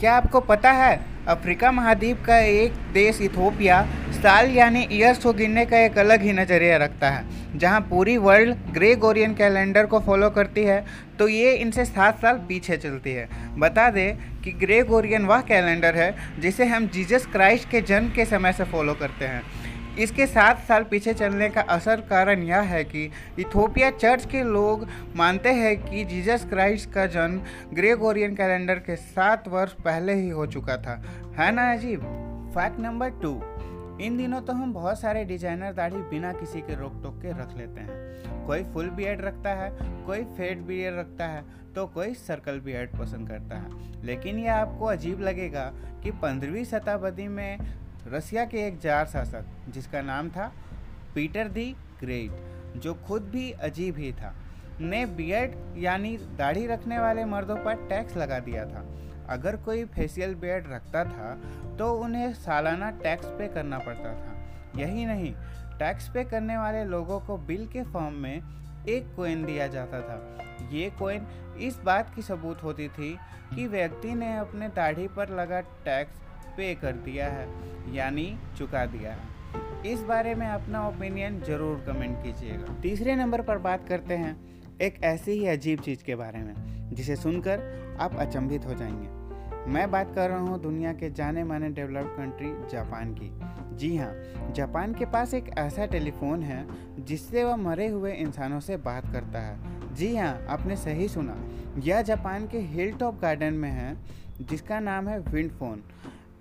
क्या आपको पता है, अफ्रीका महाद्वीप का एक देश इथोपिया, साल यानी ईयर्स को गिनने का एक अलग ही नज़रिया रखता है, जहाँ पूरी वर्ल्ड ग्रे ग्रेगोरियन कैलेंडर को फॉलो करती है तो ये इनसे सात साल पीछे चलती है। बता दें कि ग्रे ग्रेगोरियन वह कैलेंडर है, जिसे हम जीसस क्राइस्ट के जन्म के समय से फॉलो करते हैं। इसके सात साल पीछे चलने का असर कारण यह है कि इथोपिया चर्च के लोग मानते हैं कि जीसस क्राइस्ट का जन्म ग्रेगोरियन कैलेंडर के सात वर्ष पहले ही हो चुका था। है ना, अजीब? फैक्ट नंबर टू इन दिनों तो हम बहुत सारे डिज़ाइनर दाढ़ी बिना किसी के रोक टोक के रख लेते हैं। कोई फुल बियर्ड रखता है, कोई फेड बियर्ड रखता है तो कोई सर्कल बियर्ड पसंद करता है। लेकिन यह आपको अजीब लगेगा कि पंद्रहवीं शताब्दी में रसिया के एक जार शासक, जिसका नाम था पीटर दी ग्रेट, जो खुद भी अजीब ही था। ने बियर्ड यानी दाढ़ी रखने वाले मर्दों पर टैक्स लगा दिया था। अगर कोई फेशियल बियर्ड रखता था तो उन्हें सालाना टैक्स पे करना पड़ता था। यही नहीं, टैक्स पे करने वाले लोगों को बिल के फॉर्म में एक कोइन दिया जाता था। ये कोइन इस बात की सबूत होती थी कि व्यक्ति ने अपने दाढ़ी पर लगा टैक्स पे कर दिया है, यानी चुका दिया है। इस बारे में अपना ओपिनियन ज़रूर कमेंट कीजिएगा। तीसरे नंबर पर बात करते हैं, एक ऐसी ही अजीब चीज़ के बारे में, जिसे सुनकर आप अचंभित हो जाएँगे। मैं बात कर रहा हूँ दुनिया के जाने माने डेवलप्ड कंट्री जापान की। जी हाँ जापान के पास एक ऐसा टेलीफोन है, जिससे वह मरे हुए इंसानों से बात करता है। जी हाँ आपने सही सुना। यह जापान के हिल टॉप गार्डन में है, जिसका नाम है विंड फ़ोन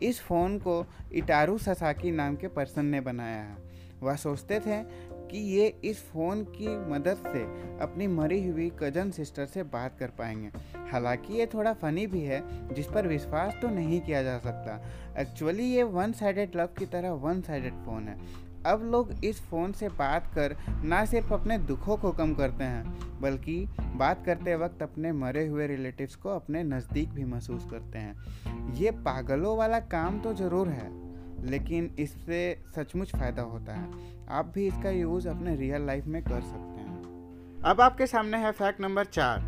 इस फ़ोन को इटारू ससाकी नाम के पर्सन ने बनाया है। वह सोचते थे कि ये इस फ़ोन की मदद से अपनी मरी हुई कज़न सिस्टर से बात कर पाएँगे। हालाँकि ये थोड़ा फ़नी भी है, जिस पर विश्वास तो नहीं किया जा सकता। एक्चुअली ये वन साइडेड लव की तरह वन साइडेड फ़ोन है। अब लोग इस फ़ोन से बात कर ना सिर्फ़ अपने दुखों को कम करते हैं, बल्कि बात करते वक्त अपने मरे हुए रिलेटिव्स को अपने नज़दीक भी महसूस करते हैं। ये पागलों वाला काम तो ज़रूर है, लेकिन इससे सचमुच फ़ायदा होता है। आप भी इसका यूज़ अपने रियल लाइफ में कर सकते हैं। अब आपके सामने है फैक्ट नंबर चार।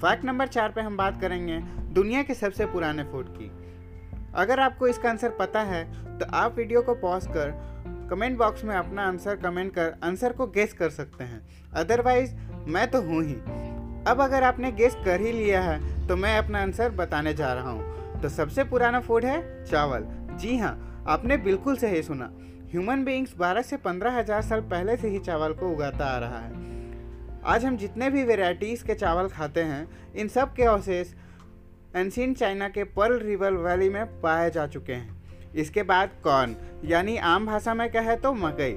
फैक्ट नंबर चार पे हम बात करेंगे दुनिया के सबसे पुराने फ़ूड की। अगर आपको इसका आंसर पता है तो आप वीडियो को पॉज कर कमेंट बॉक्स में अपना आंसर कमेंट कर, आंसर को गेस कर सकते हैं। अदरवाइज़ मैं तो हूँ ही। अब अगर आपने गेस कर ही लिया है तो मैं अपना आंसर बताने जा रहा हूँ। तो सबसे पुराना फ़ूड है चावल। जी हाँ आपने बिल्कुल सही सुना। ह्यूमन बींग्स 12 से पंद्रह हज़ार साल पहले से ही चावल को उगाता आ रहा है। आज हम जितने भी वेराइटीज़ के चावल खाते हैं, इन सब के अवशेष एंशियन चाइना के पर्ल रिवर वैली में पाए जा चुके हैं। इसके बाद कॉर्न यानी आम भाषा में कहे तो मकई।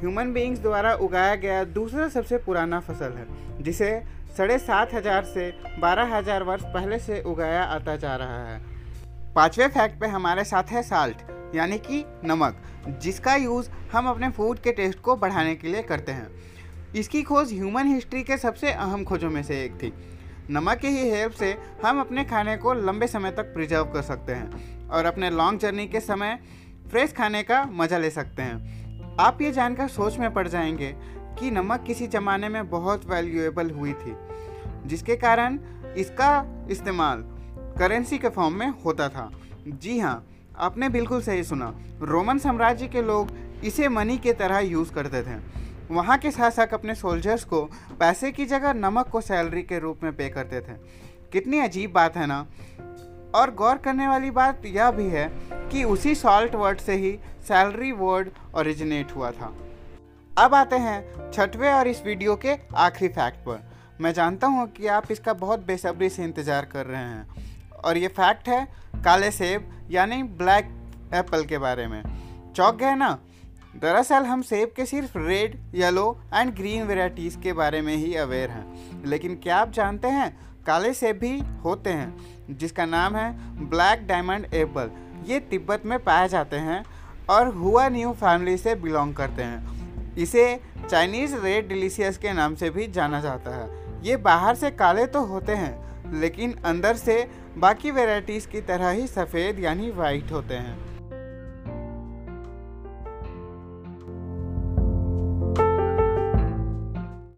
ह्यूमन बींग्स द्वारा उगाया गया दूसरा सबसे पुराना फ़सल है, जिसे साढ़े सात हज़ार से बारह हज़ार वर्ष पहले से उगाया आता जा रहा है। पाँचवें फैक्ट पे हमारे साथ है साल्ट यानी कि नमक, जिसका यूज़ हम अपने फ़ूड के टेस्ट को बढ़ाने के लिए करते हैं। इसकी खोज ह्यूमन हिस्ट्री के सबसे अहम खोजों में से एक थी। नमक की ही हेल्प से हम अपने खाने को लंबे समय तक प्रिजर्व कर सकते हैं और अपने लॉन्ग जर्नी के समय फ्रेश खाने का मज़ा ले सकते हैं। आप ये जानकर सोच में पड़ जाएँगे कि नमक किसी ज़माने में बहुत वैल्यूएबल हुई थी, जिसके कारण इसका इस्तेमाल करेंसी के फॉर्म में होता था। जी हाँ आपने बिल्कुल सही सुना। रोमन साम्राज्य के लोग इसे मनी के तरह यूज़ करते थे। वहाँ के शासक अपने सोल्जर्स को पैसे की जगह नमक को सैलरी के रूप में पे करते थे। कितनी अजीब बात है ना? और गौर करने वाली बात यह भी है कि उसी सॉल्ट वर्ड से ही सैलरी वर्ड ओरिजिनेट हुआ था। अब आते हैं छठवें और इस वीडियो के आखिरी फैक्ट पर। मैं जानता हूँ कि आप इसका बहुत बेसब्री से इंतज़ार कर रहे हैं। और ये फैक्ट है काले सेब, यानी ब्लैक एप्पल के बारे में। चौक गए ना? दरअसल हम सेब के सिर्फ़ red yellow and green varieties के बारे में ही अवेयर हैं। लेकिन क्या आप जानते हैं, काले सेब भी होते हैं, जिसका नाम है ब्लैक डायमंड एप्पल ये तिब्बत में पाए जाते हैं और हुआ न्यू फैमिली से बिलोंग करते हैं। इसे चाइनीज़ रेड डिलीशियस के नाम से भी जाना जाता है। ये बाहर से काले तो होते हैं, लेकिन अंदर से बाकी वेराइटीज़ की तरह ही सफ़ेद यानी वाइट होते हैं।